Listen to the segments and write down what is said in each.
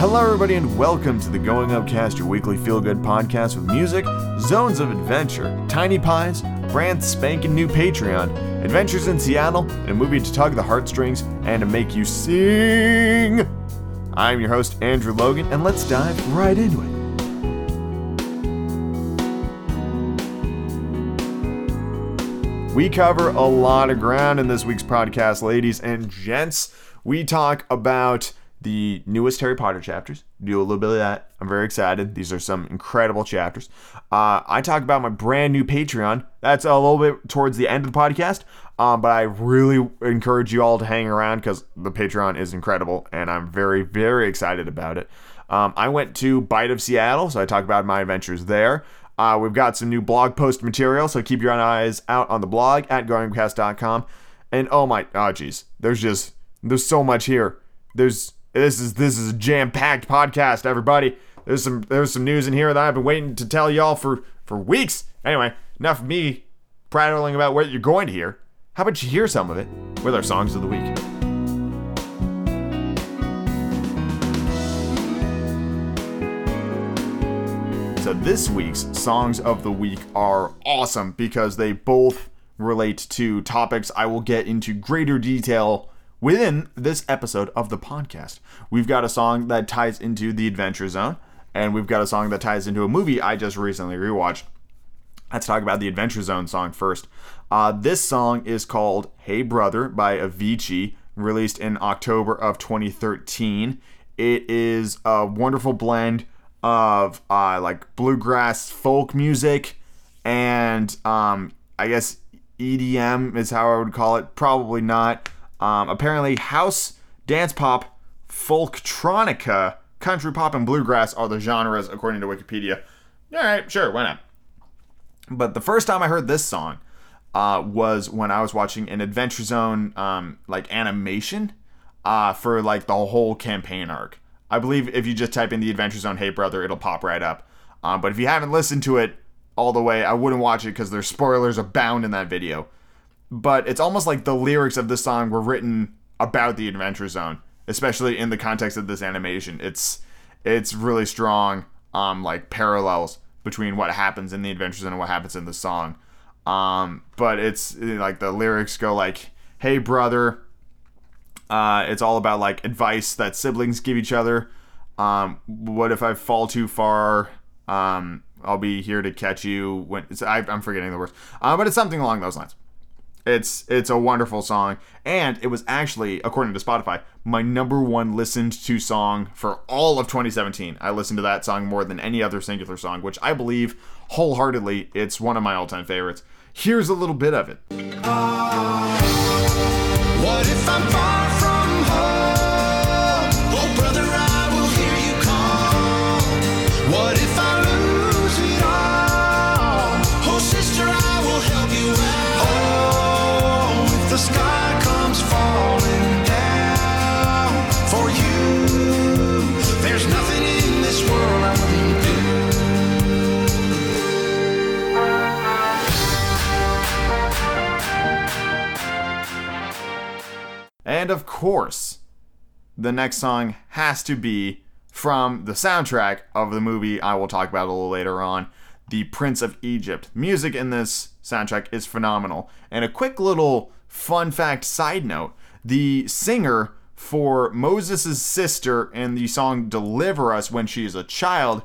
Hello, everybody, and welcome to the Going Upcast, your weekly feel good podcast with music, zones of adventure, tiny pies, brand spanking new Patreon, adventures in Seattle, and a movie to tug the heartstrings and to make you sing. I'm your host, Andrew Logan, and let's dive right into it. We cover a lot of ground in this week's podcast, ladies and gents. We talk about the newest Harry Potter chapters. Do a little bit of that. I'm very excited. These are some incredible chapters. Uh, I talk about my brand new Patreon. That's a little bit towards the end of the podcast, um, but I really encourage you all to hang around because the Patreon is incredible, and I'm very, very excited about it. Um, I went to Bite of Seattle, so I talk about my adventures there. Uh, we've got some new blog post material, so keep your eyes out on the blog at goingcast.com. And oh my, oh geez, there's just there's so much here. There's this is this is a jam packed podcast, everybody. There's some there's some news in here that I've been waiting to tell y'all for for weeks. Anyway, enough of me prattling about what you're going to hear. How about you hear some of it with our songs of the week? So this week's songs of the week are awesome because they both relate to topics I will get into greater detail within this episode of the podcast. We've got a song that ties into the Adventure Zone, and we've got a song that ties into a movie I just recently rewatched. Let's talk about the Adventure Zone song first. Uh, this song is called Hey Brother by Avicii, released in October of 2013. It is a wonderful blend of uh, like bluegrass folk music and um, I guess EDM is how I would call it. Probably not. Um, apparently, house, dance pop, folktronica, country pop, and bluegrass are the genres according to Wikipedia. All right, sure, why not? But the first time I heard this song uh, was when I was watching an Adventure Zone um, like animation uh, for like the whole campaign arc. I believe if you just type in the Adventure Zone Hey Brother, it'll pop right up. Um, but if you haven't listened to it all the way, I wouldn't watch it because there's spoilers abound in that video. But it's almost like the lyrics of this song were written about the Adventure Zone, especially in the context of this animation. It's it's really strong, um, like parallels between what happens in the Adventure Zone and what happens in the song. Um, but it's like the lyrics go like, "Hey brother, uh, it's all about like advice that siblings give each other. Um, what if I fall too far? Um, I'll be here to catch you when I, am forgetting the words, uh, but it's something along those lines. It's it's a wonderful song, and it was actually, according to Spotify, my number one listened to song for all of 2017. I listened to that song more than any other singular song, which I believe wholeheartedly it's one of my all-time favorites. Here's a little bit of it. What course, the next song has to be from the soundtrack of the movie I will talk about a little later on, The Prince of Egypt. Music in this soundtrack is phenomenal. And a quick little fun fact side note the singer for Moses' sister in the song Deliver Us when she is a child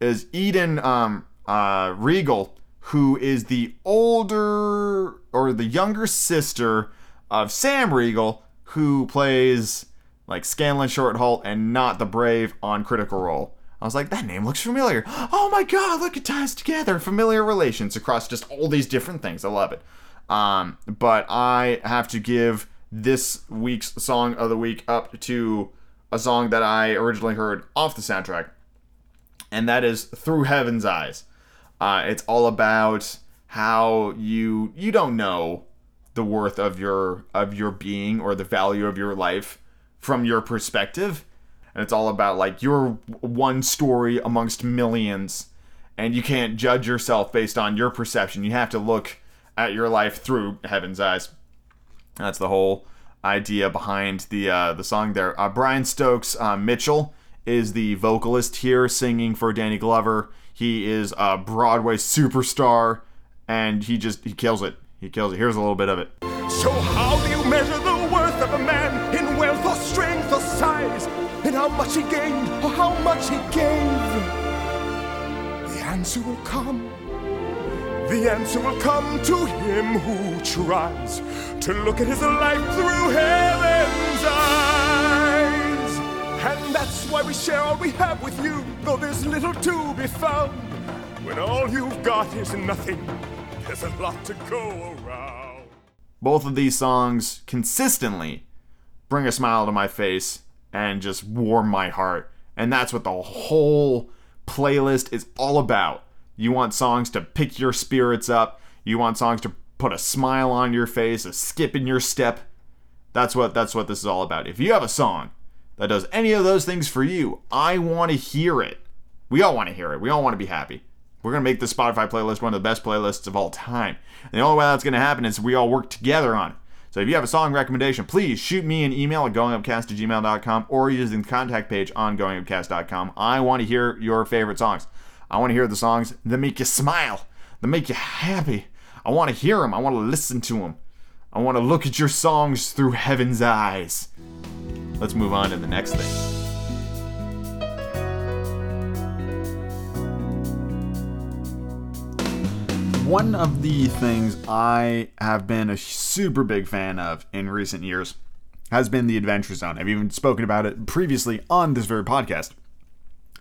is Eden um, uh, Riegel, who is the older or the younger sister of Sam Riegel, who plays like Scanlan Shorthalt and not the Brave on Critical Role. I was like, that name looks familiar. Oh my god, look, it ties together. Familiar relations across just all these different things. I love it. Um, but I have to give this week's song of the week up to a song that I originally heard off the soundtrack, and that is Through Heaven's Eyes. Uh, it's all about how you you don't know the worth of your of your being or the value of your life from your perspective. And it's all about like your one story amongst millions. And you can't judge yourself based on your perception. You have to look at your life through heaven's eyes. That's the whole idea behind the uh, the song there. Uh, brian stokes uh, mitchell is the vocalist here singing for Danny Glover. He is a Broadway superstar, and he just he kills it. He kills it. Here's a little bit of it. So how do you measure the worth of a man in wealth or strength or size? In how much he gained or how much he gave? The answer will come. The answer will come to him who tries to look at his life through heaven's eyes. And that's why we share all we have with you, though there's little to be found. When all you've got is nothing, there's a lot to go around. Both of these songs consistently bring a smile to my face and just warm my heart. And that's what the whole playlist is all about. You want songs to pick your spirits up. You want songs to put a smile on your face, a skip in your step. That's what that's what this is all about. If you have a song that does any of those things for you, I want to hear it. We all want to hear it. We all want to be happy. We're going to make the Spotify playlist one of the best playlists of all time. And the only way that's going to happen is we all work together on it. So if you have a song recommendation, please shoot me an email at goingupcast at gmail.com or using the contact page on goingupcast.com. I want to hear your favorite songs. I want to hear the songs that make you smile, that make you happy. I want to hear them. I want to listen to them. I want to look at your songs through heaven's eyes. Let's move on to the next thing. One of the things I have been a super big fan of in recent years has been the Adventure Zone. I've even spoken about it previously on this very podcast.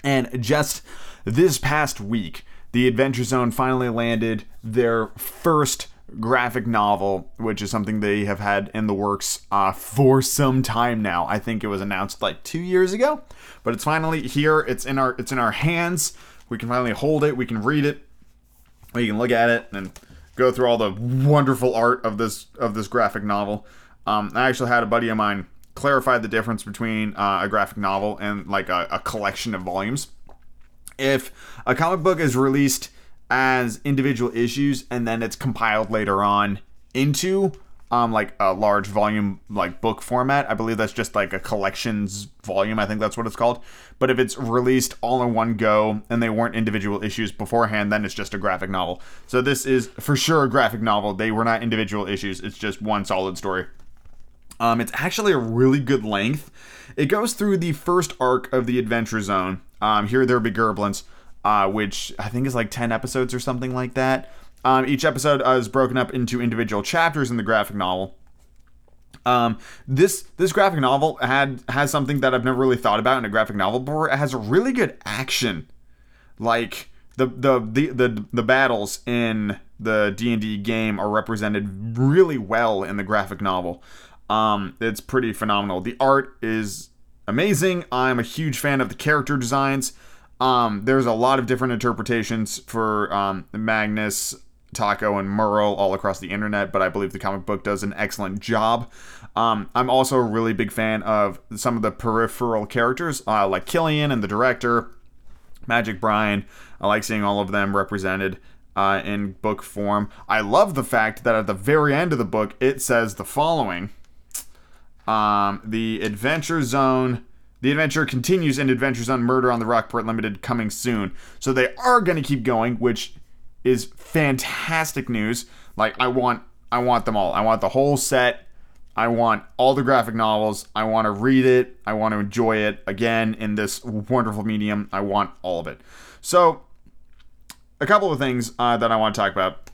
And just this past week, the Adventure Zone finally landed their first graphic novel, which is something they have had in the works uh, for some time now. I think it was announced like two years ago, but it's finally here. It's in our it's in our hands. We can finally hold it. We can read it. We can look at it and go through all the wonderful art of this of this graphic novel. Um, I actually had a buddy of mine clarify the difference between uh, a graphic novel and like a, a collection of volumes if a comic book is released as individual issues and then it's compiled later on into um like a large volume like book format i believe that's just like a collections volume i think that's what it's called but if it's released all in one go and they weren't individual issues beforehand then it's just a graphic novel so this is for sure a graphic novel they were not individual issues it's just one solid story um, it's actually a really good length. It goes through the first arc of the Adventure Zone. Um, Here There Be Gerblins, uh, which I think is like 10 episodes or something like that. Um, each episode uh, is broken up into individual chapters in the graphic novel. Um, this this graphic novel had has something that I've never really thought about in a graphic novel before. It has really good action, like the the the the, the battles in the D and D game are represented really well in the graphic novel. Um, it's pretty phenomenal. The art is amazing. I'm a huge fan of the character designs. Um, there's a lot of different interpretations for um, Magnus, Taako, and Merle all across the internet, but I believe the comic book does an excellent job. Um, I'm also a really big fan of some of the peripheral characters, uh, like Killian and the director, Magic Brian. I like seeing all of them represented uh, in book form. I love the fact that at the very end of the book, it says the following um, the Adventure Zone. The adventure continues in Adventure Zone Murder on the Rockport Limited coming soon. So they are going to keep going, which is fantastic news. Like I want I want them all. I want the whole set. I want all the graphic novels. I want to read it. I want to enjoy it again in this wonderful medium. I want all of it. So, a couple of things uh, that I want to talk about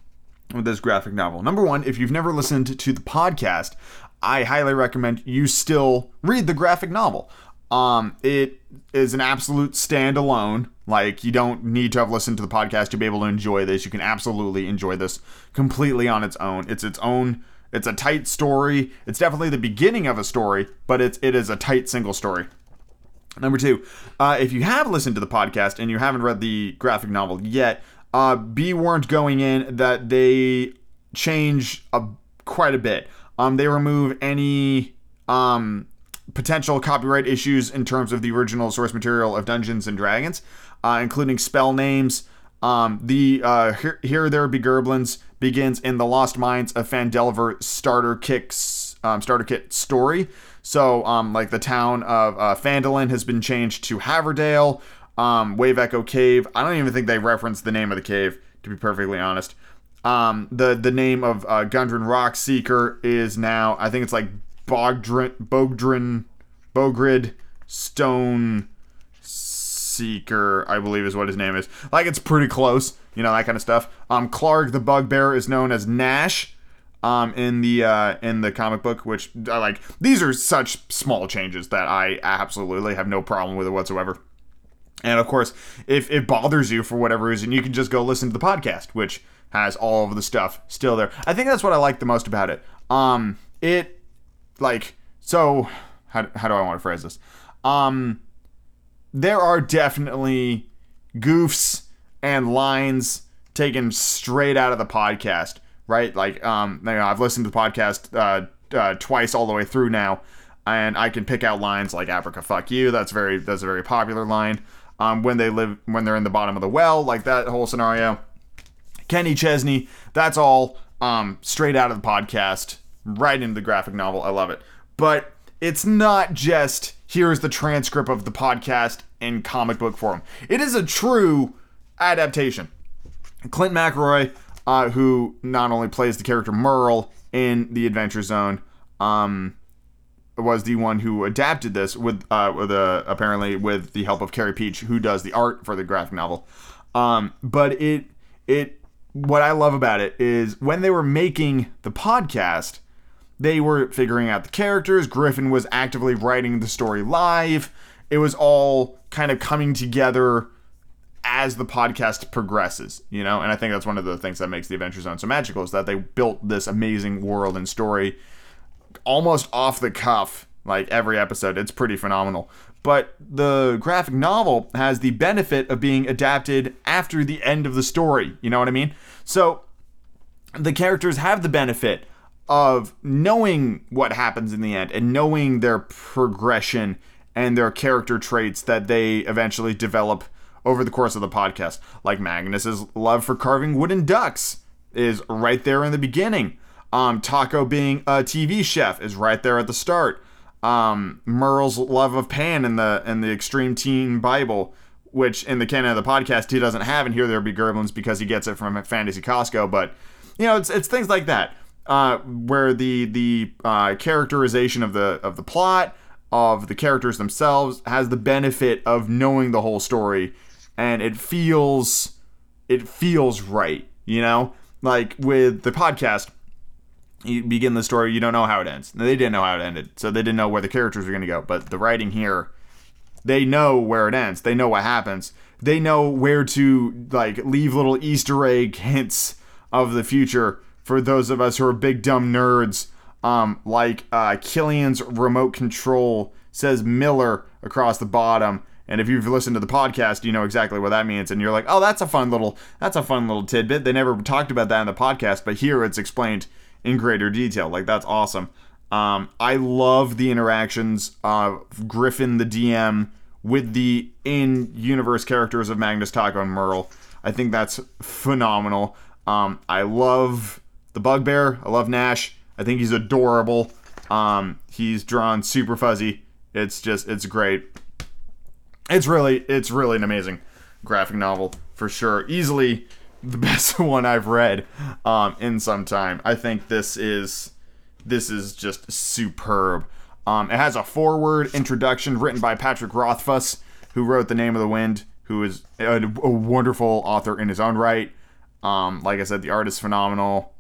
with this graphic novel. Number one, if you've never listened to the podcast, I highly recommend you still read the graphic novel. Um, it is an absolute standalone. Like you don't need to have listened to the podcast to be able to enjoy this. You can absolutely enjoy this completely on its own. It's its own. It's a tight story. It's definitely the beginning of a story, but it's it is a tight single story. Number two, uh, if you have listened to the podcast and you haven't read the graphic novel yet, uh, be warned going in that they change a, quite a bit. Um, they remove any um, potential copyright issues in terms of the original source material of Dungeons and Dragons, uh, including spell names. Um, the uh, here, here there be Gerblins begins in the Lost Mines of Phandelver starter kicks um, starter kit story. So, um, like the town of uh, Phandalin has been changed to Haverdale. Um, Wave Echo Cave. I don't even think they referenced the name of the cave, to be perfectly honest. Um, the the name of uh, Gundren Rock Seeker is now I think it's like Bogdrin Bogdrin Bogrid Stone Seeker, I believe is what his name is. Like it's pretty close, you know that kind of stuff. Um, Klarg the Bugbear is known as Nash. Um, in the uh, in the comic book, which I like, these are such small changes that I absolutely have no problem with it whatsoever. And of course, if it bothers you for whatever reason, you can just go listen to the podcast, which has all of the stuff still there. I think that's what I like the most about it. Um, it like so. How, how do I want to phrase this? Um, there are definitely goofs and lines taken straight out of the podcast, right? Like, um, you know, I've listened to the podcast uh, uh, twice all the way through now, and I can pick out lines like "Africa, fuck you." That's very that's a very popular line. Um, when they live when they're in the bottom of the well, like that whole scenario. Kenny Chesney, that's all um, straight out of the podcast, right into the graphic novel. I love it, but it's not just here's the transcript of the podcast in comic book form. It is a true adaptation. Clint McElroy, uh, who not only plays the character Merle in the Adventure Zone, um, was the one who adapted this with, uh, with uh, apparently with the help of Carey Pietsch, who does the art for the graphic novel. Um, but it it what I love about it is when they were making the podcast, they were figuring out the characters. Griffin was actively writing the story live. It was all kind of coming together as the podcast progresses, you know? And I think that's one of the things that makes the Adventure Zone so magical is that they built this amazing world and story almost off the cuff, like every episode. It's pretty phenomenal. But the graphic novel has the benefit of being adapted after the end of the story. You know what I mean? So the characters have the benefit of knowing what happens in the end and knowing their progression and their character traits that they eventually develop over the course of the podcast. Like Magnus's love for carving wooden ducks is right there in the beginning. Um, Taako being a TV chef is right there at the start. Um, Merle's love of Pan in the in the Extreme Teen Bible, which in the canon of the podcast he doesn't have, and here there be Gerblins because he gets it from Fantasy Costco. But you know, it's it's things like that uh, where the the uh, characterization of the of the plot of the characters themselves has the benefit of knowing the whole story, and it feels it feels right. You know, like with the podcast you begin the story, you don't know how it ends. They didn't know how it ended, so they didn't know where the characters were going to go. But the writing here, they know where it ends. They know what happens. They know where to like leave little Easter egg hints of the future for those of us who are big dumb nerds. Um, like uh, Killian's remote control says Miller across the bottom. And if you've listened to the podcast, you know exactly what that means. And you're like, oh, that's a fun little, that's a fun little tidbit. They never talked about that in the podcast, but here it's explained in greater detail. Like that's awesome. Um, I love the interactions of Griffin, the DM, with the in-universe characters of Magnus, Taako, and Merle. I think that's phenomenal. Um, I love the Bugbear. I love Nash. I think he's adorable. Um, he's drawn super fuzzy. It's just it's great. It's really it's really an amazing graphic novel for sure. Easily the best one I've read um, in some time. I think this is this is just superb. Um, it has a forward introduction written by Patrick Rothfuss, who wrote The Name of the Wind, who is a, a wonderful author in his own right. Um, like I said, the art is phenomenal.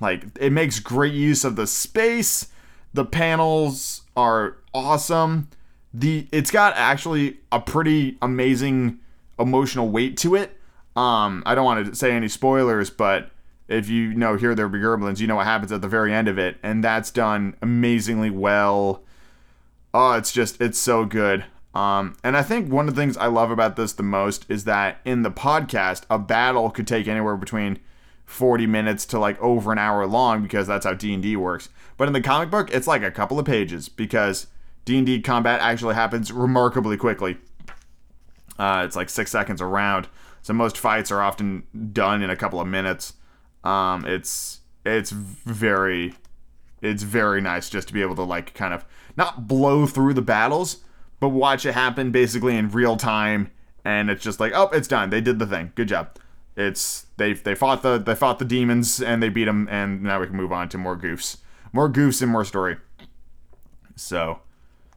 Like it makes great use of the space. The panels are awesome. The it's got actually a pretty amazing emotional weight to it um, I don't want to say any spoilers, but if you know Here There Be Gerblins, you know what happens at the very end of it, and that's done amazingly well. Oh, it's just it's so good. Um, and I think one of the things I love about this the most is that in the podcast, a battle could take anywhere between 40 minutes to like over an hour long because that's how D&D works. But in the comic book, it's like a couple of pages because D&D combat actually happens remarkably quickly. Uh, it's like six seconds around. So most fights are often done in a couple of minutes. Um, it's it's very it's very nice just to be able to like kind of not blow through the battles, but watch it happen basically in real time, and it's just like, oh, it's done. They did the thing. Good job. It's they they fought the they fought the demons and they beat them, and now we can move on to more goofs, more goofs and more story. So,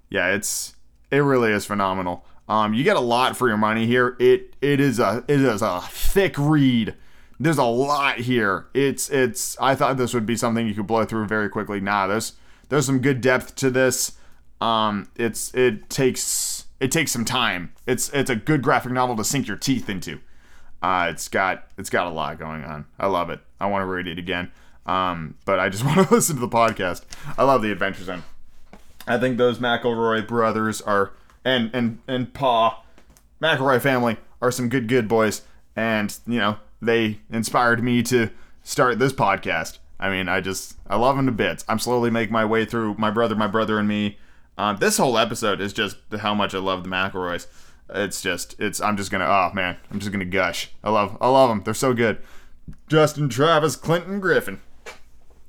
yeah, it's it really is phenomenal. Um, you get a lot for your money here. It it is a it is a thick read. There's a lot here. It's it's. I thought this would be something you could blow through very quickly. Nah, there's there's some good depth to this. Um, it's it takes it takes some time. It's it's a good graphic novel to sink your teeth into. Uh, it's got it's got a lot going on. I love it. I want to read it again. Um, but I just want to listen to the podcast. I love the Adventure Zone. I think those McElroy brothers are and and and Pa McElroy family are some good good boys, and you know they inspired me to start this podcast. I mean, I just I love them to bits. I'm slowly making my way through my brother, my brother, and me. Um, this whole episode is just how much I love the McElroys. It's just it's I'm just gonna oh man I'm just gonna gush. I love I love them. They're so good. Justin, Travis, Clinton, Griffin,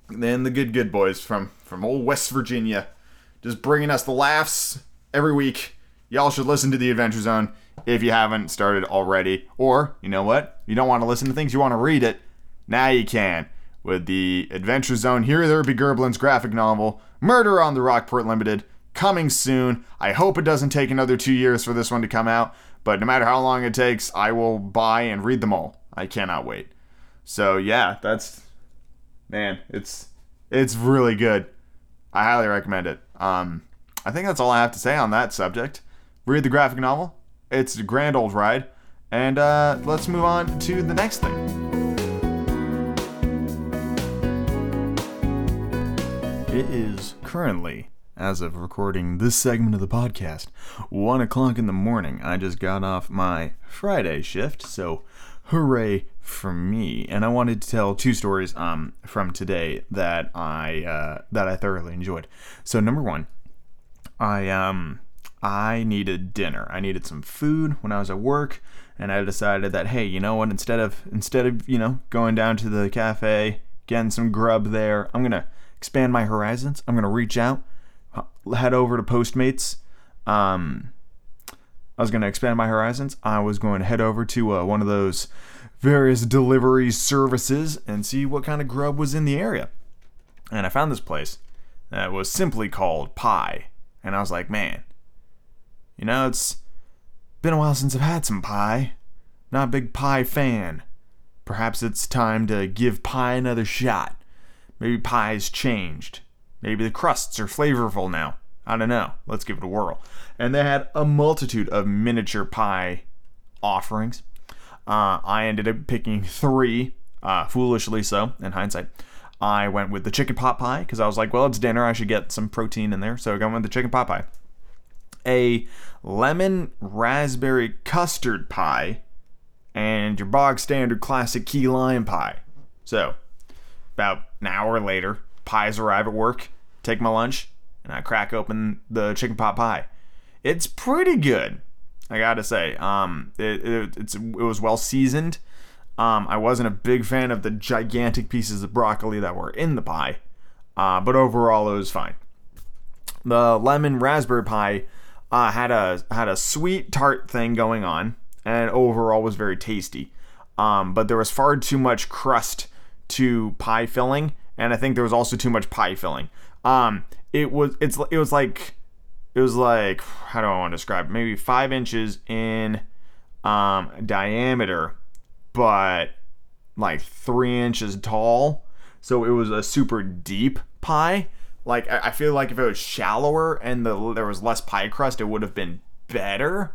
and then the good good boys from from old West Virginia, just bringing us the laughs every week. Y'all should listen to the Adventure Zone if you haven't started already. Or you know what? You don't want to listen to things, you want to read it. Now you can with the Adventure Zone. Here there be Gerblin's graphic novel, Murder on the Rockport Limited coming soon. I hope it doesn't take another two years for this one to come out, but no matter how long it takes, I will buy and read them all. I cannot wait. So yeah, that's man, it's it's really good. I highly recommend it. Um, I think that's all I have to say on that subject. Read the graphic novel. It's a grand old ride. And uh, let's move on to the next thing. It is currently as of recording this segment of the podcast, 1 o'clock in the morning. I just got off my Friday shift, so hooray for me. And I wanted to tell two stories um, from today that I uh, that I thoroughly enjoyed. So number one, I um I needed dinner. I needed some food when I was at work, and I decided that hey, you know what? Instead of instead of you know going down to the cafe, getting some grub there, I'm gonna expand my horizons. I'm gonna reach out head over to Postmates. Um, I was going to expand my horizons. I was going to head over to uh, one of those various delivery services and see what kind of grub was in the area. And I found this place that was simply called Pie. And I was like, man, you know, it's been a while since I've had some pie. Not a big pie fan. Perhaps it's time to give pie another shot. Maybe pie's changed. Maybe the crusts are flavorful now. I don't know. Let's give it a whirl. And they had a multitude of miniature pie offerings. Uh, I ended up picking three, uh, foolishly so, in hindsight. I went with the chicken pot pie because I was like, well, it's dinner. I should get some protein in there. So I went with the chicken pot pie. A lemon raspberry custard pie and your bog standard classic key lime pie. So, about an hour later, pies arrive at work, take my lunch, and I crack open the chicken pot pie. It's pretty good, I gotta say. Um, it, it, it's, it was well seasoned. Um, I wasn't a big fan of the gigantic pieces of broccoli that were in the pie, uh, but overall it was fine. The lemon raspberry pie uh, had a had a sweet tart thing going on, and overall was very tasty. Um, but there was far too much crust to pie filling, and I think there was also too much pie filling. Um, it was it's it was like it was like how do I want to describe it? Maybe five inches in um, diameter, but like three inches tall. So it was a super deep pie. Like I feel like if it was shallower and the there was less pie crust, it would have been better.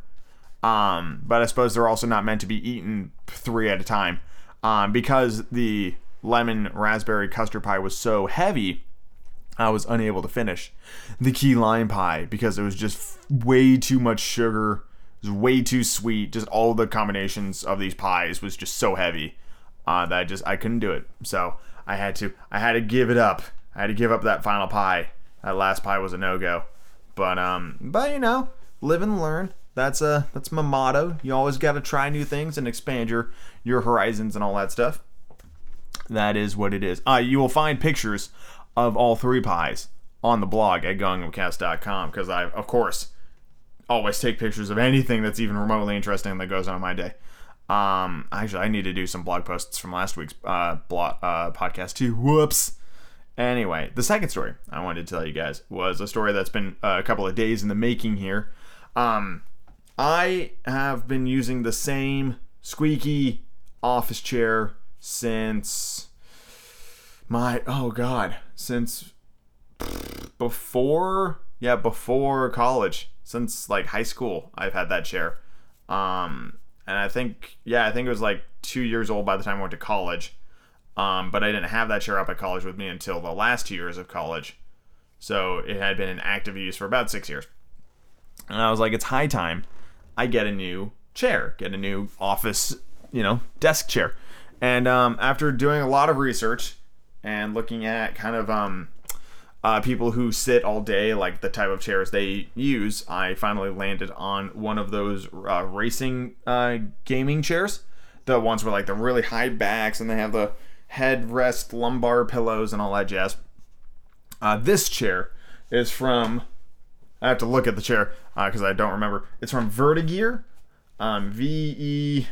Um, but I suppose they're also not meant to be eaten three at a time. Um, because the lemon raspberry custard pie was so heavy, I was unable to finish the key lime pie because it was just way too much sugar. It was way too sweet. Just all the combinations of these pies was just so heavy uh, that I just I couldn't do it. So I had to I had to give it up. I had to give up that final pie. That last pie was a no go. But um, but you know, live and learn. That's a uh, that's my motto. You always got to try new things and expand your your horizons and all that stuff that is what it is. Uh, you will find pictures of all three pies on the blog at goingupcast.com because I, of course, always take pictures of anything that's even remotely interesting that goes on my day. Um, actually, I need to do some blog posts from last week's uh, blog, uh, podcast too. Whoops. Anyway, the second story I wanted to tell you guys was a story that's been uh, a couple of days in the making here. Um, I have been using the same squeaky office chair since my oh god since before yeah before college since like high school I've had that chair. Um and I think yeah I think it was like two years old by the time I went to college. Um but I didn't have that chair up at college with me until the last two years of college. So it had been in active use for about six years. And I was like it's high time I get a new chair get a new office you know desk chair and um, after doing a lot of research and looking at kind of um, uh, people who sit all day, like the type of chairs they use, I finally landed on one of those uh, racing uh, gaming chairs. The ones with like the really high backs and they have the headrest, lumbar pillows, and all that jazz. Uh, this chair is from. I have to look at the chair because I don't remember. It's from Vertagear. Um, v E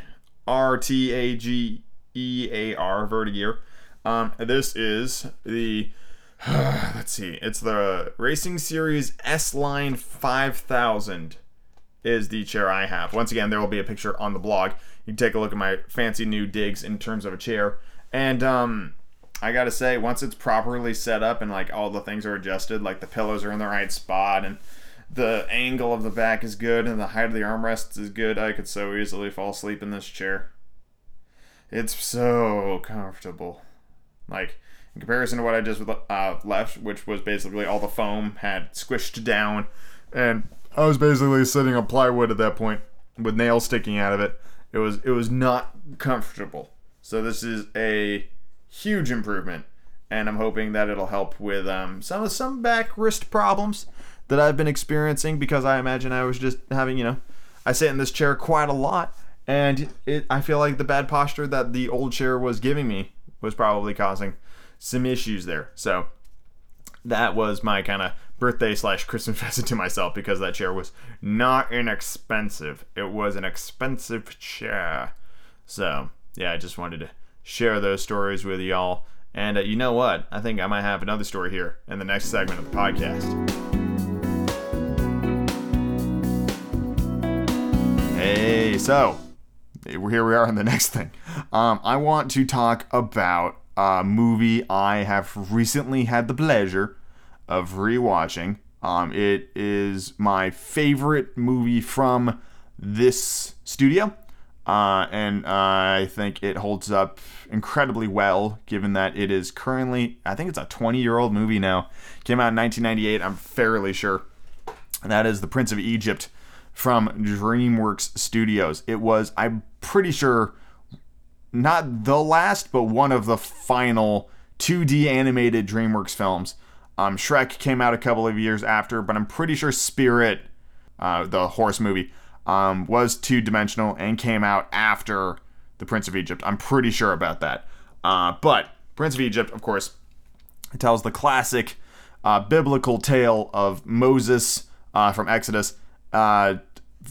R T A G E A R Vertagear. Um, this is the let's see, it's the Racing Series S Line 5000 is the chair I have. Once again, there will be a picture on the blog. You can take a look at my fancy new digs in terms of a chair. And um, I gotta say, once it's properly set up and like all the things are adjusted, like the pillows are in the right spot and the angle of the back is good and the height of the armrests is good, I could so easily fall asleep in this chair. It's so comfortable. Like, in comparison to what I just uh, left, which was basically all the foam had squished down, and I was basically sitting on plywood at that point with nails sticking out of it. It was it was not comfortable. So this is a huge improvement, and I'm hoping that it'll help with um, some some back wrist problems that I've been experiencing because I imagine I was just having you know I sit in this chair quite a lot and it I feel like the bad posture that the old chair was giving me was probably causing some issues there. So that was my kind of birthday slash Christmas present to myself because that chair was not inexpensive. It was an expensive chair. So yeah, I just wanted to share those stories with y'all. And uh, you know what? I think I might have another story here in the next segment of the podcast. Hey, so here we are on the next thing. Um, I want to talk about a movie I have recently had the pleasure of rewatching. Um, it is my favorite movie from this studio. Uh, and uh, I think it holds up incredibly well, given that it is currently, I think it's a 20 year old movie now. Came out in 1998, I'm fairly sure. And that is The Prince of Egypt from DreamWorks Studios. It was, I'm pretty sure, not the last, but one of the final 2D animated DreamWorks films. Um, Shrek came out a couple of years after, but I'm pretty sure Spirit, uh, the horse movie, um, was two dimensional and came out after The Prince of Egypt. I'm pretty sure about that. Uh, but Prince of Egypt, of course, tells the classic uh, biblical tale of Moses uh, from Exodus, uh,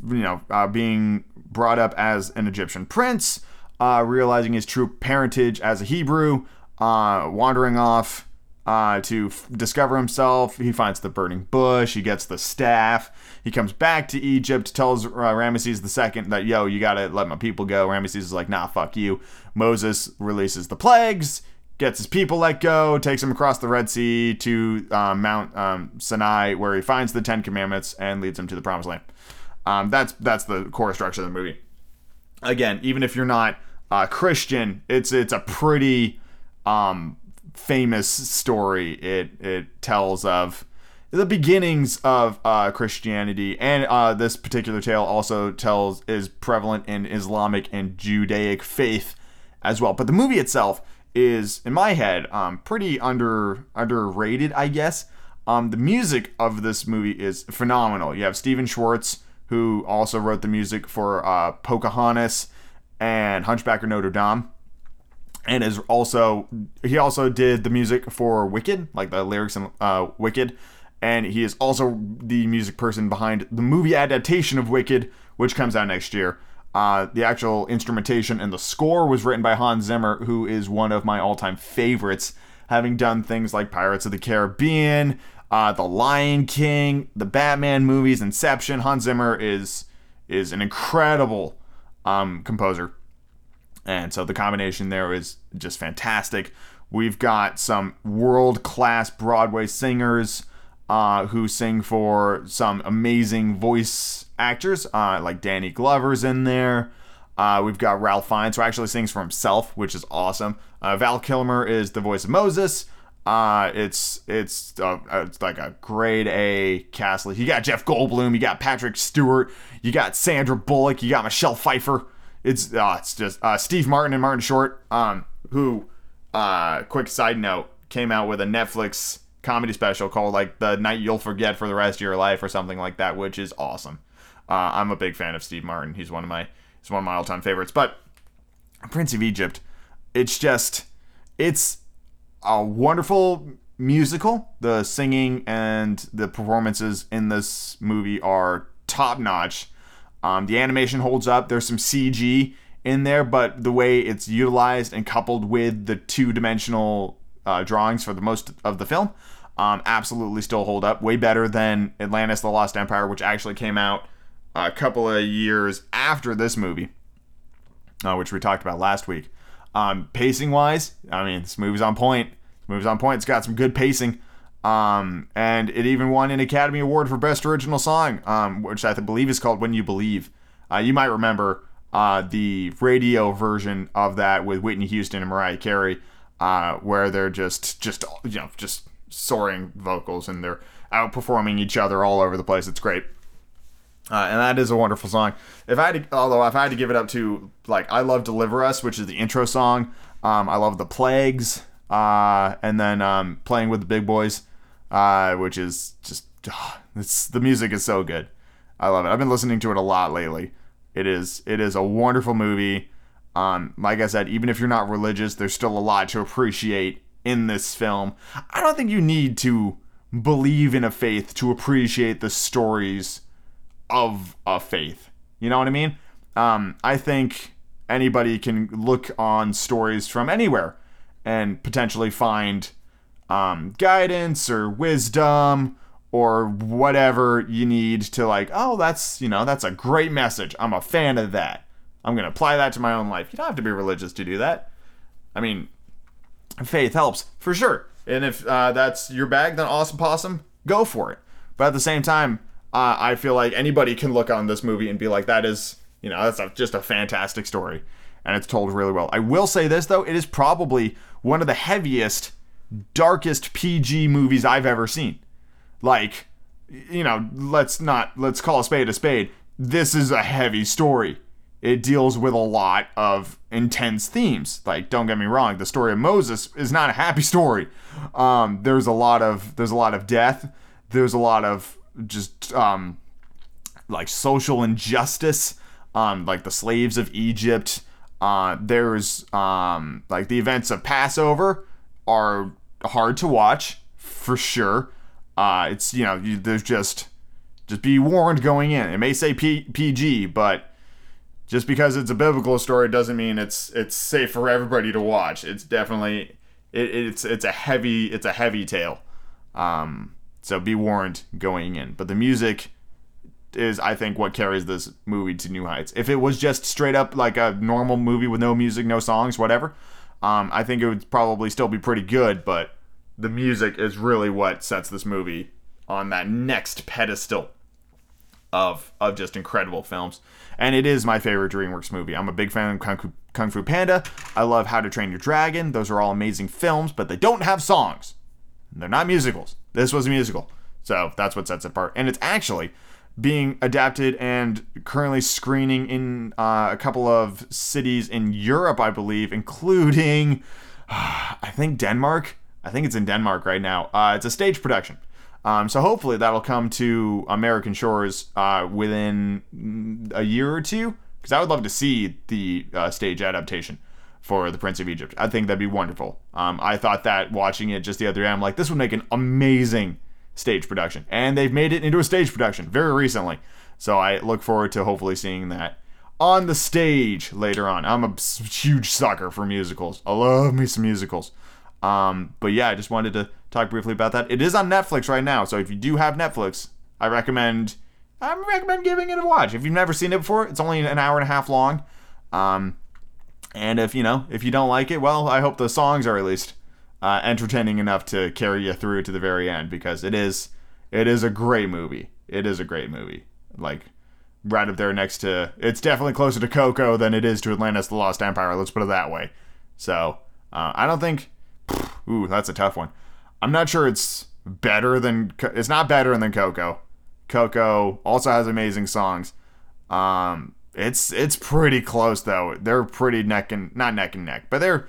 you know, uh, being brought up as an Egyptian prince uh, realizing his true parentage as a Hebrew, uh, wandering off uh, to f- discover himself. He finds the burning bush. He gets the staff. He comes back to Egypt, tells uh, Ramesses II that, yo, you got to let my people go. Ramesses is like, nah, fuck you. Moses releases the plagues, gets his people let go, takes him across the Red Sea to uh, Mount um, Sinai, where he finds the Ten Commandments and leads him to the Promised Land. Um, that's that's the core structure of the movie. Again, even if you're not uh, Christian, it's it's a pretty um, famous story. It it tells of the beginnings of uh, Christianity, and uh, this particular tale also tells is prevalent in Islamic and Judaic faith as well. But the movie itself is, in my head, um, pretty under underrated, I guess. Um, the music of this movie is phenomenal. You have Stephen Schwartz, who also wrote the music for uh, Pocahontas and Hunchback of Notre Dame. and is also he also did the music for Wicked, like the lyrics in uh, Wicked, and he is also the music person behind the movie adaptation of Wicked, which comes out next year. Uh, the actual instrumentation and the score was written by Hans Zimmer, who is one of my all-time favorites, having done things like Pirates of the Caribbean, uh, The Lion King, the Batman movies, Inception. Hans Zimmer is is an incredible um, composer, and so the combination there is just fantastic. We've got some world-class Broadway singers uh, who sing for some amazing voice actors, uh, like Danny Glover's in there. Uh, we've got Ralph Fiennes, who actually sings for himself, which is awesome. Uh, Val Kilmer is the voice of Moses. Uh, it's it's uh, it's like a grade A cast. You got Jeff Goldblum, you got Patrick Stewart, you got Sandra Bullock, you got Michelle Pfeiffer. It's uh, it's just uh, Steve Martin and Martin Short, um, who, uh, quick side note, came out with a Netflix comedy special called like the night you'll forget for the rest of your life or something like that, which is awesome. Uh, I'm a big fan of Steve Martin. He's one of my he's one of my all time favorites. But Prince of Egypt, it's just it's a wonderful musical. The singing and the performances in this movie are top notch. Um, the animation holds up. There's some CG in there, but the way it's utilized and coupled with the two dimensional uh, drawings for the most of the film um, absolutely still hold up. Way better than Atlantis: The Lost Empire, which actually came out a couple of years after this movie, uh, which we talked about last week. Um, pacing wise, I mean, this movie's on point. This movie's on point. It's got some good pacing. Um, and it even won an Academy Award for Best Original Song, um, which I believe is called When You Believe. Uh, you might remember uh, the radio version of that with Whitney Houston and Mariah Carey, uh, where they're just, just, you know, just soaring vocals and they're outperforming each other all over the place. It's great. Uh, and that is a wonderful song. If I had to, although if I had to give it up to like I love "Deliver Us," which is the intro song. Um, I love "The Plagues," uh, and then um, "Playing with the Big Boys," uh, which is just it's the music is so good. I love it. I've been listening to it a lot lately. It is it is a wonderful movie. Um, like I said, even if you're not religious, there's still a lot to appreciate in this film. I don't think you need to believe in a faith to appreciate the stories of a faith. You know what I mean? Um, I think anybody can look on stories from anywhere and potentially find um, guidance or wisdom or whatever you need to like oh that's you know that's a great message. I'm a fan of that. I'm going to apply that to my own life. You don't have to be religious to do that. I mean faith helps for sure. And if uh, that's your bag then awesome possum go for it. But at the same time uh, I feel like anybody can look on this movie and be like, that is, you know, that's a, just a fantastic story. And it's told really well. I will say this, though, it is probably one of the heaviest, darkest PG movies I've ever seen. Like, you know, let's not, let's call a spade a spade. This is a heavy story. It deals with a lot of intense themes. Like, don't get me wrong, the story of Moses is not a happy story. Um, there's a lot of, there's a lot of death. There's a lot of just um, like social injustice, um, like the slaves of Egypt. Uh, there's um, like the events of Passover are hard to watch for sure. Uh, it's you know you, there's just just be warned going in. It may say P- PG, but just because it's a biblical story doesn't mean it's it's safe for everybody to watch. It's definitely it, it's it's a heavy it's a heavy tale. Um, so be warned going in. But the music is, I think, what carries this movie to new heights. If it was just straight up like a normal movie with no music, no songs, whatever, um, I think it would probably still be pretty good. But the music is really what sets this movie on that next pedestal of of just incredible films. And it is my favorite DreamWorks movie. I'm a big fan of Kung Fu, Kung Fu Panda. I love How to Train Your Dragon. Those are all amazing films, but they don't have songs. They're not musicals. This was a musical. So that's what sets it apart. And it's actually being adapted and currently screening in uh, a couple of cities in Europe, I believe, including, uh, I think, Denmark. I think it's in Denmark right now. Uh, it's a stage production. Um, so hopefully that'll come to American shores uh, within a year or two, because I would love to see the uh, stage adaptation. For the Prince of Egypt. I think that'd be wonderful. Um, I thought that watching it just the other day, I'm like, this would make an amazing stage production, and they've made it into a stage production very recently. So I look forward to hopefully seeing that on the stage later on. I'm a huge sucker for musicals. I love me some musicals. Um, but yeah, I just wanted to talk briefly about that. It is on Netflix right now, so if you do have Netflix, I recommend I recommend giving it a watch. If you've never seen it before, it's only an hour and a half long. Um, and if you know if you don't like it, well, I hope the songs are at least uh, entertaining enough to carry you through to the very end because it is it is a great movie. It is a great movie. Like right up there next to it's definitely closer to Coco than it is to Atlantis: The Lost Empire. Let's put it that way. So uh, I don't think. Ooh, that's a tough one. I'm not sure it's better than it's not better than Coco. Coco also has amazing songs. Um, it's it's pretty close though. They're pretty neck and not neck and neck, but they're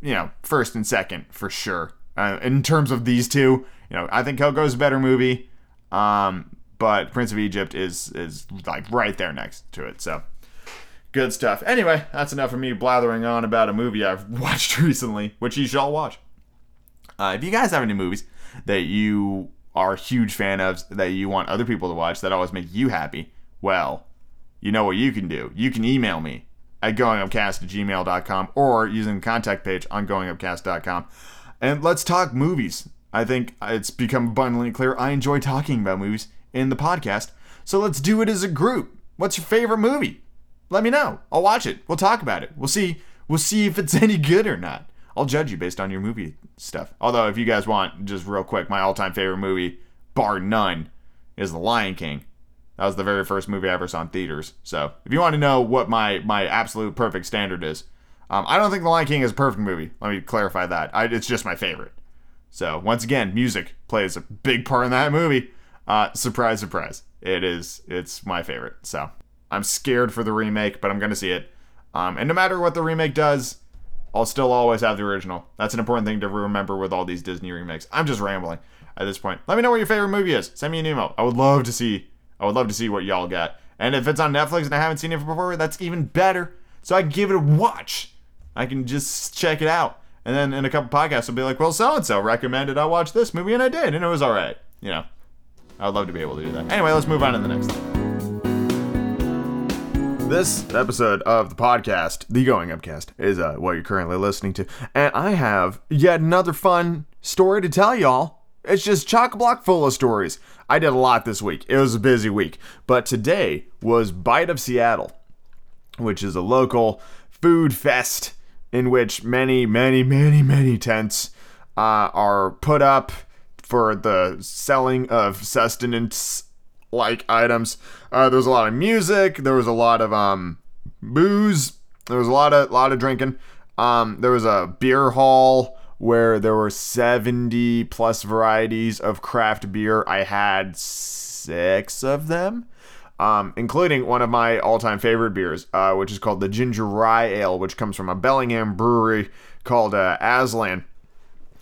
you know first and second for sure. Uh, in terms of these two, you know, I think Coco's a better movie. Um, but Prince of Egypt is is like right there next to it. So good stuff. Anyway, that's enough of me blathering on about a movie I've watched recently, which you should all watch. Uh, if you guys have any movies that you are a huge fan of, that you want other people to watch, that always make you happy, well, you know what you can do. You can email me at goingupcast at gmail.com or using the contact page on goingupcast.com. And let's talk movies. I think it's become abundantly clear I enjoy talking about movies in the podcast. So let's do it as a group. What's your favorite movie? Let me know. I'll watch it. We'll talk about it. We'll see. We'll see if it's any good or not. I'll judge you based on your movie stuff. Although, if you guys want, just real quick, my all-time favorite movie, bar none, is The Lion King. That was the very first movie I ever saw in theaters. So, if you want to know what my my absolute perfect standard is, um, I don't think The Lion King is a perfect movie. Let me clarify that. I, it's just my favorite. So, once again, music plays a big part in that movie. Uh, surprise, surprise. It is. It's my favorite. So, I'm scared for the remake, but I'm gonna see it. Um, and no matter what the remake does, I'll still always have the original. That's an important thing to remember with all these Disney remakes. I'm just rambling at this point. Let me know what your favorite movie is. Send me an email. I would love to see. I would love to see what y'all got. And if it's on Netflix and I haven't seen it before, that's even better. So I can give it a watch. I can just check it out. And then in a couple podcasts, I'll be like, well, so and so recommended I watch this movie, and I did, and it was all right. You know, I'd love to be able to do that. Anyway, let's move on to the next thing. This episode of the podcast, the Going Upcast, is uh, what you're currently listening to. And I have yet another fun story to tell y'all. It's just chock block full of stories. I did a lot this week. It was a busy week. But today was Bite of Seattle, which is a local food fest in which many, many, many, many tents uh, are put up for the selling of sustenance like items. Uh, there was a lot of music. There was a lot of um, booze. There was a lot of lot of drinking. Um, there was a beer hall where there were 70 plus varieties of craft beer. I had six of them, um, including one of my all-time favorite beers, uh, which is called the Ginger Rye Ale, which comes from a Bellingham brewery called uh, Aslan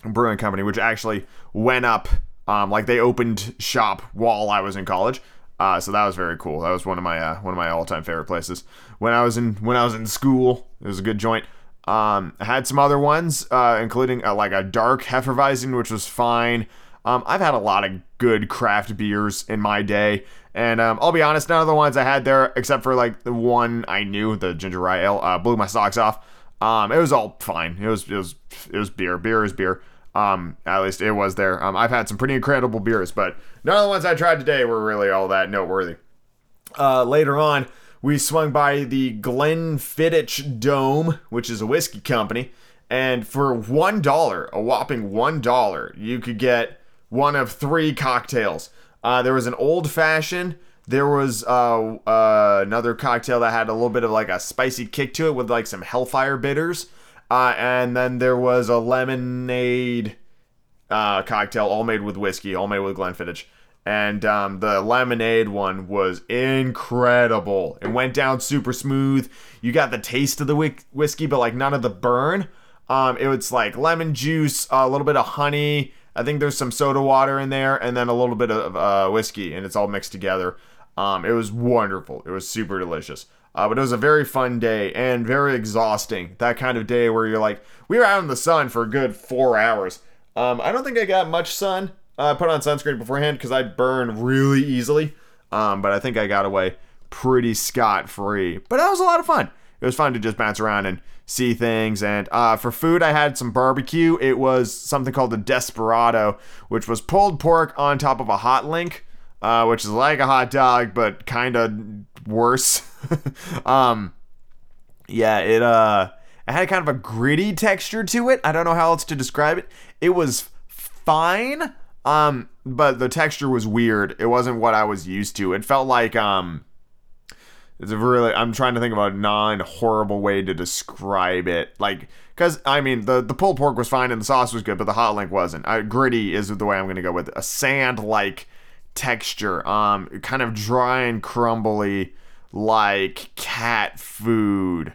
Brewing Company, which actually went up um, like they opened shop while I was in college. Uh, so that was very cool. That was one of my uh, one of my all time favorite places when I was in when I was in school. It was a good joint. Um, I had some other ones, uh, including uh, like a dark Hefeweizen, which was fine. Um, I've had a lot of good craft beers in my day, and um, I'll be honest, none of the ones I had there, except for like the one I knew, the ginger rye ale, uh, blew my socks off. Um, it was all fine. It was it was it was beer. Beer is beer. Um, at least it was there. Um, I've had some pretty incredible beers, but none of the ones I tried today were really all that noteworthy. Uh, later on, we swung by the Glenfiddich Dome, which is a whiskey company, and for one dollar, a whopping one dollar, you could get one of three cocktails. Uh, there was an old fashioned. There was uh, uh, another cocktail that had a little bit of like a spicy kick to it with like some Hellfire bitters. Uh, and then there was a lemonade uh, cocktail, all made with whiskey, all made with Glenfiddich. And um, the lemonade one was incredible. It went down super smooth. You got the taste of the whi- whiskey, but like none of the burn. Um, it was like lemon juice, a little bit of honey. I think there's some soda water in there, and then a little bit of uh, whiskey, and it's all mixed together. Um, it was wonderful. It was super delicious. Uh, but it was a very fun day and very exhausting. That kind of day where you're like, we were out in the sun for a good four hours. Um, I don't think I got much sun. Uh, I put on sunscreen beforehand because I burn really easily. Um, but I think I got away pretty scot free. But that was a lot of fun. It was fun to just bounce around and see things. And uh, for food, I had some barbecue. It was something called the Desperado, which was pulled pork on top of a hot link, uh, which is like a hot dog, but kind of worse. um, yeah, it uh, it had kind of a gritty texture to it. I don't know how else to describe it. It was fine, um, but the texture was weird. It wasn't what I was used to. It felt like um, it's a really. I'm trying to think of a non horrible way to describe it. Like, because I mean, the the pulled pork was fine and the sauce was good, but the hot link wasn't. Uh, gritty is the way I'm going to go with it. a sand like texture. Um, kind of dry and crumbly, like cat food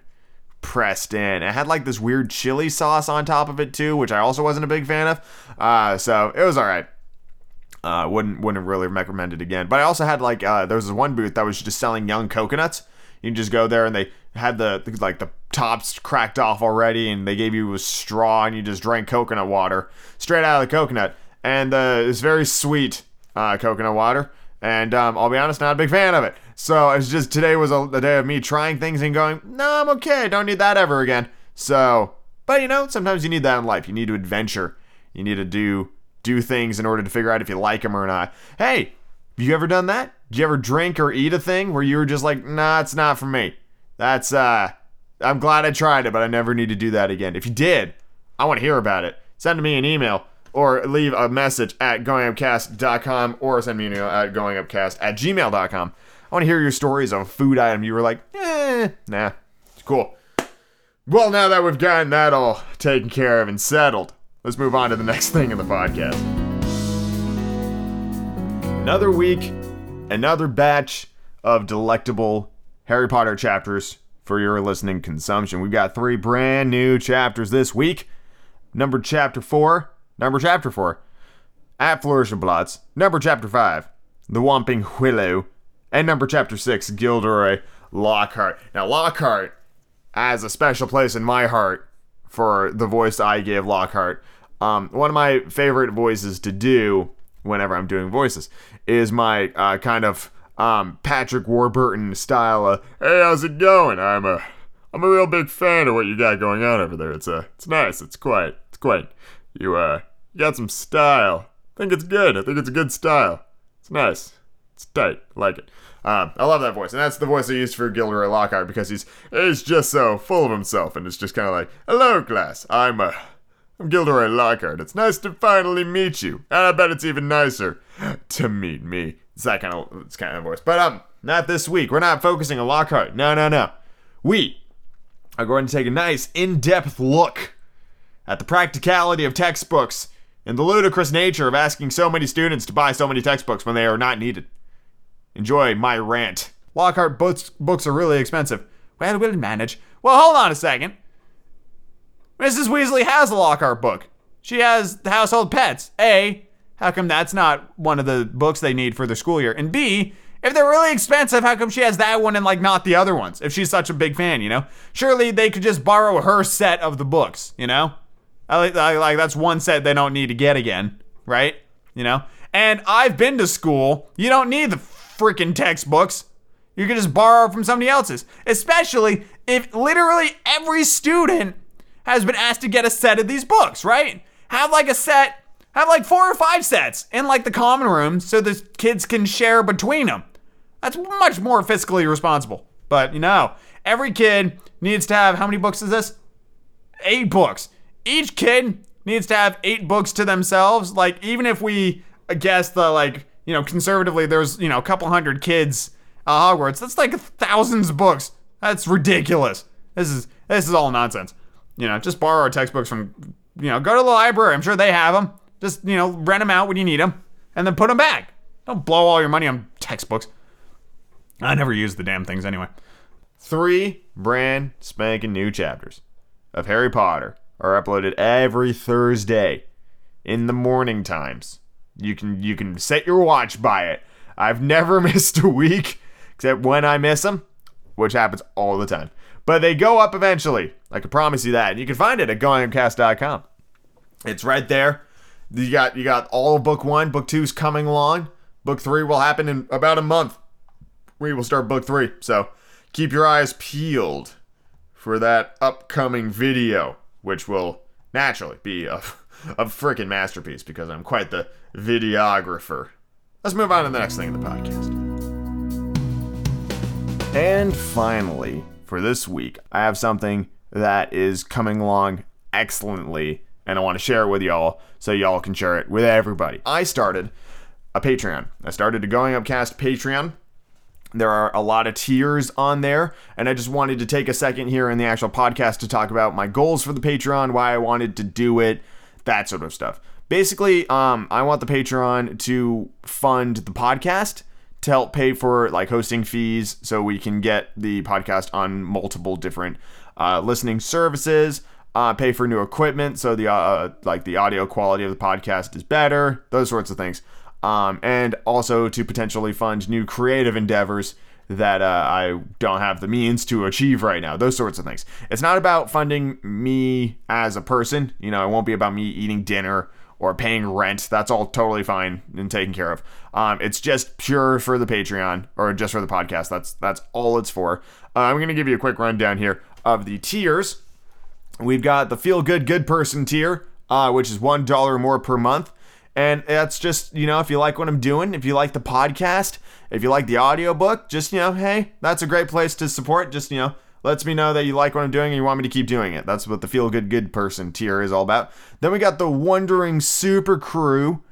pressed in. It had like this weird chili sauce on top of it too, which I also wasn't a big fan of. Uh, so it was all right. Uh, wouldn't wouldn't really recommend it again. But I also had like uh, there was this one booth that was just selling young coconuts. You can just go there and they had the like the tops cracked off already, and they gave you a straw and you just drank coconut water straight out of the coconut, and uh, it's very sweet uh, coconut water. And um, I'll be honest, not a big fan of it. So it's just today was a, a day of me trying things and going, no, I'm okay. Don't need that ever again. So, but you know, sometimes you need that in life. You need to adventure. You need to do do things in order to figure out if you like them or not. Hey, have you ever done that? Did you ever drink or eat a thing where you were just like, nah, it's not for me? That's uh, I'm glad I tried it, but I never need to do that again. If you did, I want to hear about it. Send me an email or leave a message at goingupcast.com or send me an email at goingupcast at gmail.com. I want to hear your stories of a food item you were like, eh, nah, it's cool. Well, now that we've gotten that all taken care of and settled, let's move on to the next thing in the podcast. Another week, another batch of delectable Harry Potter chapters for your listening consumption. We've got three brand new chapters this week. Number chapter four, number chapter four, at Flourish of Blotts. Number chapter five, The Whomping Willow. And number chapter six, Gilderoy Lockhart. Now, Lockhart has a special place in my heart for the voice I gave Lockhart. Um, one of my favorite voices to do whenever I'm doing voices is my uh, kind of um, Patrick Warburton style. Of, hey, how's it going? I'm a I'm a real big fan of what you got going on over there. It's uh, it's nice. It's quite. It's quite. You uh, you got some style. I think it's good. I think it's a good style. It's nice. It's tight. I like it. Um, I love that voice, and that's the voice I used for Gilderoy Lockhart because he's he's just so full of himself, and it's just kind of like, "Hello, class. I'm uh, I'm Gilderoy Lockhart. It's nice to finally meet you, and I bet it's even nicer to meet me." It's that kind of it's kind of voice, but um, not this week. We're not focusing on Lockhart. No, no, no. We are going to take a nice in-depth look at the practicality of textbooks and the ludicrous nature of asking so many students to buy so many textbooks when they are not needed. Enjoy my rant. Lockhart books, books are really expensive. Well, we'll manage. Well, hold on a second. Mrs. Weasley has a Lockhart book. She has the Household Pests. A, how come that's not one of the books they need for the school year? And B, if they're really expensive, how come she has that one and like not the other ones? If she's such a big fan, you know? Surely they could just borrow her set of the books, you know? I I like that's one set they don't need to get again, right? You know? And I've been to school. You don't need the freaking textbooks. You can just borrow from somebody else's. Especially if literally every student has been asked to get a set of these books, right? Have like a set, have like four or five sets in like the common room so the kids can share between them. That's much more fiscally responsible. But you know, every kid needs to have how many books is this? Eight books. Each kid needs to have eight books to themselves. Like, even if we guess the like you know, conservatively, there's, you know, a couple hundred kids at Hogwarts. That's like thousands of books. That's ridiculous. This is this is all nonsense. You know, just borrow our textbooks from, you know, go to the library. I'm sure they have them. Just, you know, rent them out when you need them and then put them back. Don't blow all your money on textbooks. I never use the damn things anyway. Three brand spanking new chapters of Harry Potter are uploaded every Thursday in the morning times. You can you can set your watch by it. I've never missed a week except when I miss them. which happens all the time. But they go up eventually. I can promise you that. And you can find it at goingupcast.com. It's right there. You got you got all of book one. Book two's coming along. Book three will happen in about a month. We will start book three. So keep your eyes peeled for that upcoming video, which will naturally be a, a freaking masterpiece because I'm quite the videographer. Let's move on to the next thing in the podcast. And finally, for this week, I have something that is coming along excellently, and I want to share it with y'all so y'all can share it with everybody. I started a Patreon. I started a Going Upcast Patreon. There are a lot of tiers on there, and I just wanted to take a second here in the actual podcast to talk about my goals for the Patreon, why I wanted to do it, that sort of stuff. Basically, um, I want the Patreon to fund the podcast to help pay for like hosting fees so we can get the podcast on multiple different uh, listening services uh, pay for new equipment so the uh, like the audio quality of the podcast is better those sorts of things um, and also to potentially fund new creative endeavors that uh, I don't have the means to achieve right now. Those sorts of things. It's not about funding me as a person. You know, it won't be about me eating dinner or paying rent. That's all totally fine and taken care of. Um, it's just pure for the Patreon or just for the podcast. That's that's all it's for. Uh, I'm gonna give you a quick rundown here of the tiers. We've got the feel good good person tier, uh, which is one dollar more per month. And that's just, you know, if you like what I'm doing, if you like the podcast, if you like the audiobook, just, you know, hey, that's a great place to support. Just, you know, lets me know that you like what I'm doing and you want me to keep doing it. That's what the feel good good person tier is all about. Then we got the wondering super crew,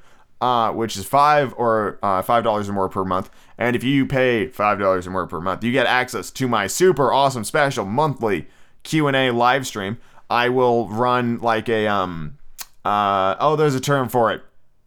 uh, which is five or uh, five dollars or more per month. And if you pay five dollars or more per month, you get access to my super awesome special monthly Q and A live stream. I will run like a um, uh, oh, there's a term for it.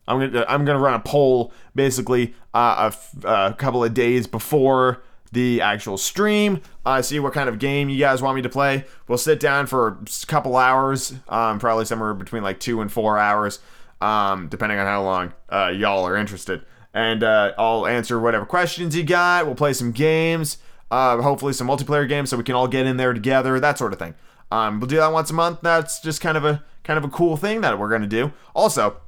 I'm gonna I'm gonna run a poll basically uh, a, couple of days before the actual stream. Uh, see what kind of game you guys want me to play. We'll sit down for a couple hours, um, probably somewhere between like two and four hours, um, depending on how long uh, y'all are interested. And uh, I'll answer whatever questions you got. We'll play some games, uh, hopefully some multiplayer games, so we can all get in there together, that sort of thing. Um, we'll do that once a month. That's just kind of a kind of a cool thing that we're gonna do. Also,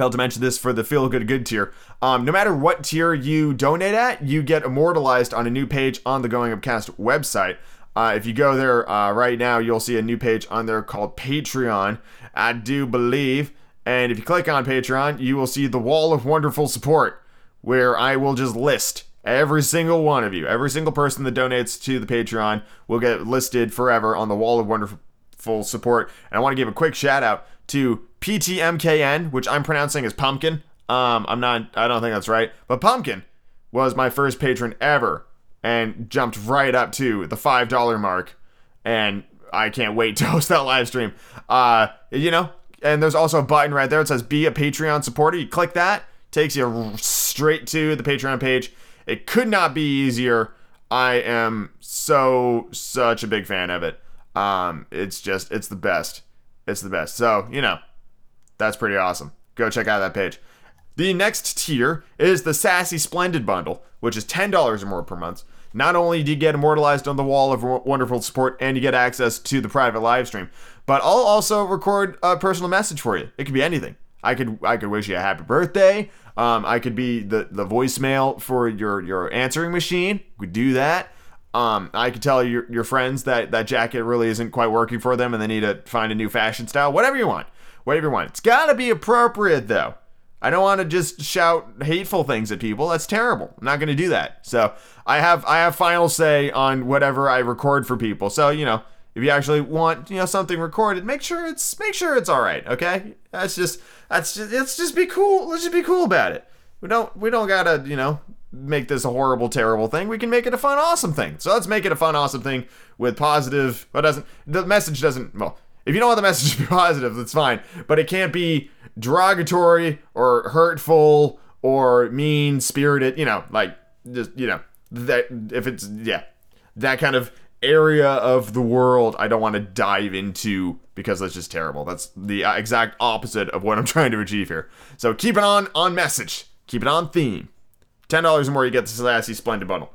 failed to mention this for the feel good good tier. Um, no matter what tier you donate at, you get immortalized on a new page on the Going Upcast website. Uh, if you go there uh, right now, you'll see a new page on there called Patreon. I do believe. And if you click on Patreon, you will see the wall of wonderful support, where I will just list every single one of you, every single person that donates to the Patreon will get listed forever on the wall of wonderful support. And I want to give a quick shout out to PTMKN, which I'm pronouncing as pumpkin. Um, I'm not, I don't think that's right, but pumpkin was my first patron ever and jumped right up to the $5 mark. And I can't wait to host that live stream. Uh, you know, and there's also a button right there that says be a Patreon supporter. You click that, takes you straight to the Patreon page. It could not be easier. I am so such a big fan of it. Um, it's just it's the best. It's the best. So, you know, that's pretty awesome. Go check out that page. The next tier is the Sassy Splendid bundle, which is $10 or more per month. Not only do you get immortalized on the wall of wonderful support and you get access to the private live stream, but I'll also record a personal message for you. It could be anything. I could I could wish you a happy birthday. Um, I could be the, the voicemail for your, your answering machine. We do that. Um, I could tell your, your friends that that jacket really isn't quite working for them and they need to find a new fashion style. Whatever you want whatever you want. It's got to be appropriate though. I don't want to just shout hateful things at people. That's terrible. I'm not going to do that. So I have I have final say on whatever I record for people. So you know, if you actually want you know something recorded, make sure it's make sure it's all right. Okay, that's just that's just let's just be cool. Let's just be cool about it. We don't we don't gotta you know make this a horrible terrible thing. We can make it a fun awesome thing. So let's make it a fun awesome thing with positive. What doesn't the message doesn't well if you don't want the message to be positive, that's fine. But it can't be derogatory or hurtful or mean spirited, you know, like just, you know, that if it's, yeah, that kind of area of the world I don't want to dive into because that's just terrible. That's the uh, exact opposite of what I'm trying to achieve here. So keep it on on message. Keep it on theme. $10 or more, you get the Sassy Splendid bundle.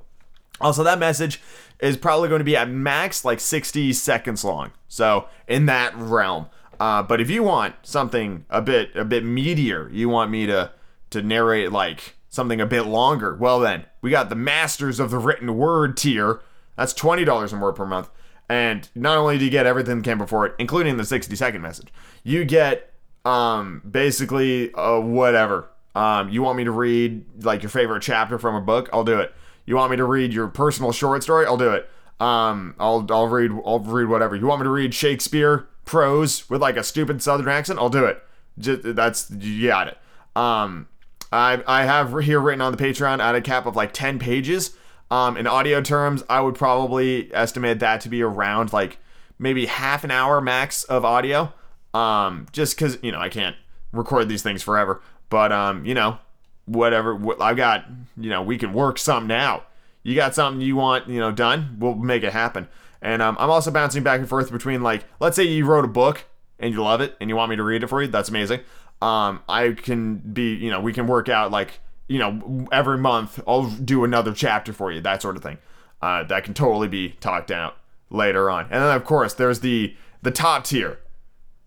Also, that message is probably going to be at max like 60 seconds long. So in that realm. Uh, but if you want something a bit a bit meatier, you want me to to narrate like something a bit longer. Well then, we got the Masters of the Written Word tier. That's twenty dollars or more per month. And not only do you get everything that came before it, including the 60 second message, you get um basically uh, whatever. Um, you want me to read like your favorite chapter from a book? I'll do it. You want me to read your personal short story? I'll do it. Um, I'll I'll read I'll read whatever. You want me to read Shakespeare prose with like a stupid Southern accent? I'll do it. Just, that's you got it. Um, I I have here written on the Patreon at a cap of like ten pages. Um, in audio terms, I would probably estimate that to be around like maybe half an hour max of audio. Um, just because you know I can't record these things forever, but um, you know, whatever. I've got you know we can work something out. You got something you want you know done, we'll make it happen. And um, I'm also bouncing back and forth between like, let's say you wrote a book and you love it and you want me to read it for you. That's amazing. Um, I can be you know we can work out like you know every month I'll do another chapter for you that sort of thing. Uh, that can totally be talked out later on. And then of course there's the the top tier,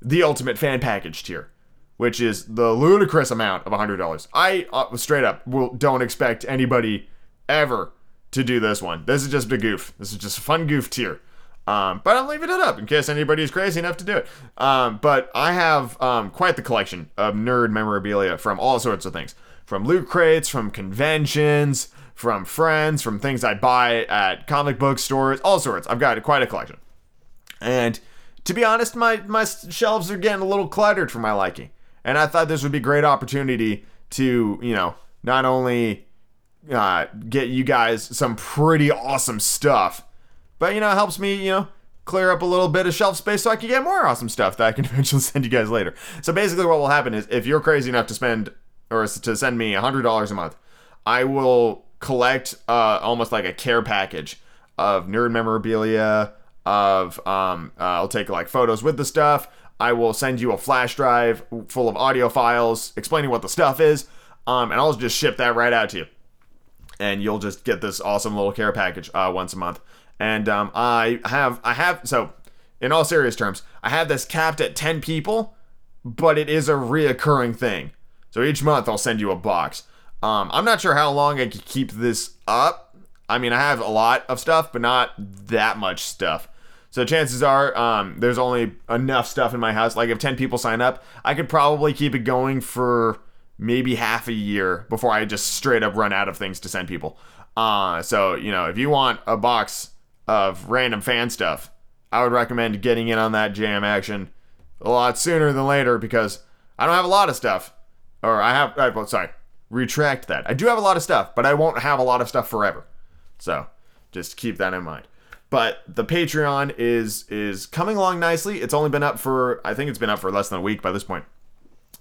the ultimate fan package tier which is the ludicrous amount of $100. I uh, straight up will don't expect anybody ever to do this one. This is just a goof. This is just a fun goof tier. Um, but I'm leaving it up in case anybody's crazy enough to do it. Um, but I have um, quite the collection of nerd memorabilia from all sorts of things from loot crates, from conventions, from friends, from things I buy at comic book stores, all sorts. I've got quite a collection. And to be honest, my, my shelves are getting a little cluttered for my liking. And I thought this would be a great opportunity to, you know, not only uh, get you guys some pretty awesome stuff, but, you know, it helps me, you know, clear up a little bit of shelf space so I can get more awesome stuff that I can eventually send you guys later. So basically, what will happen is if you're crazy enough to spend or to send me $100 a month, I will collect uh, almost like a care package of nerd memorabilia, of um, uh, I'll take like photos with the stuff. I will send you a flash drive full of audio files explaining what the stuff is, um, and I'll just ship that right out to you. And you'll just get this awesome little care package uh, once a month. And um, I have, I have, so in all serious terms, I have this capped at 10 people, but it is a reoccurring thing. So each month I'll send you a box. Um, I'm not sure how long I can keep this up. I mean, I have a lot of stuff, but not that much stuff. So chances are, um, there's only enough stuff in my house. Like if 10 people sign up, I could probably keep it going for maybe half a year before I just straight up run out of things to send people. Uh, so, you know, if you want a box of random fan stuff, I would recommend getting in on that jam action a lot sooner than later because I don't have a lot of stuff. Or I have, I, well, sorry, retract that. I do have a lot of stuff, but I won't have a lot of stuff forever. So just keep that in mind. But the Patreon is is coming along nicely. It's only been up for I think it's been up for less than a week by this point.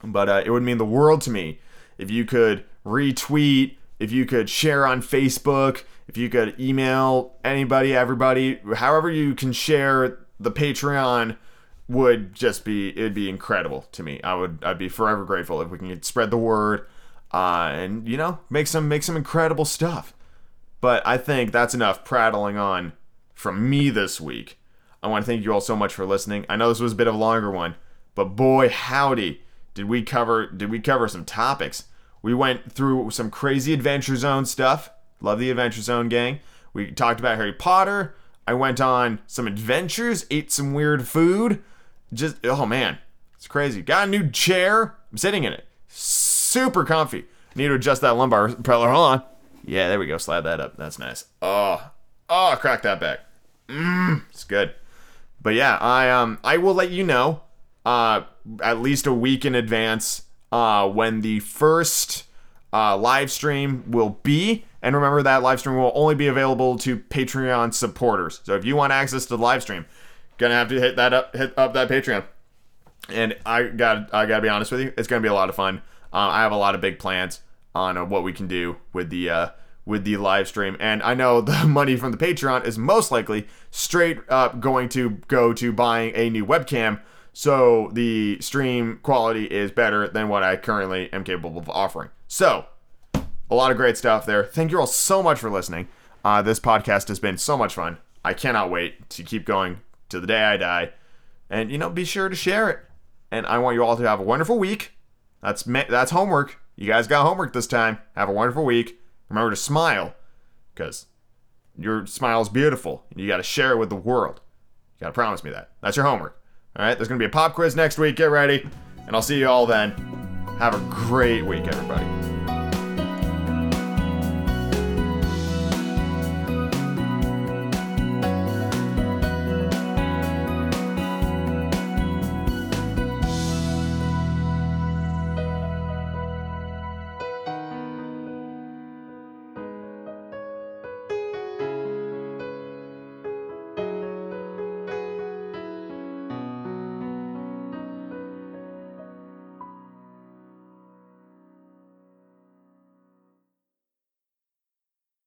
But uh, it would mean the world to me if you could retweet, if you could share on Facebook, if you could email anybody, everybody, however you can share the Patreon would just be it'd be incredible to me. I would I'd be forever grateful if we can spread the word uh, and you know make some make some incredible stuff. But I think that's enough prattling on from me this week. I want to thank you all so much for listening. I know this was a bit of a longer one, but boy howdy, did we cover did we cover some topics. We went through some crazy Adventure Zone stuff. Love the Adventure Zone gang. We talked about Harry Potter. I went on some adventures, ate some weird food. Just oh man, it's crazy. Got a new chair. I'm sitting in it. Super comfy. Need to adjust that lumbar propeller. Hold on. Yeah, there we go. Slide that up. That's nice. Oh, oh, crack that back. Mmm, it's good. But yeah, I um I will let you know uh at least a week in advance uh when the first uh live stream will be. And remember that live stream will only be available to Patreon supporters. So if you want access to the live stream, gonna have to hit that up hit up that Patreon. And I got I gotta be honest with you, it's gonna be a lot of fun. Uh, I have a lot of big plans on uh, what we can do with the uh, with the live stream. And I know the money from the Patreon is most likely straight up going to go to buying a new webcam. So the stream quality is better than what I currently am capable of offering. So, a lot of great stuff there. Thank you all so much for listening. Uh, this podcast has been so much fun. I cannot wait to keep going to the day I die. And you know, be sure to share it. And I want you all to have a wonderful week. That's that's homework. You guys got homework this time. Have a wonderful week. Remember to smile, because your smile is beautiful. And you got to share it with the world. You got to promise me that. That's your homework. All right. There's gonna be a pop quiz next week. Get ready, and I'll see you all then. Have a great week, everybody.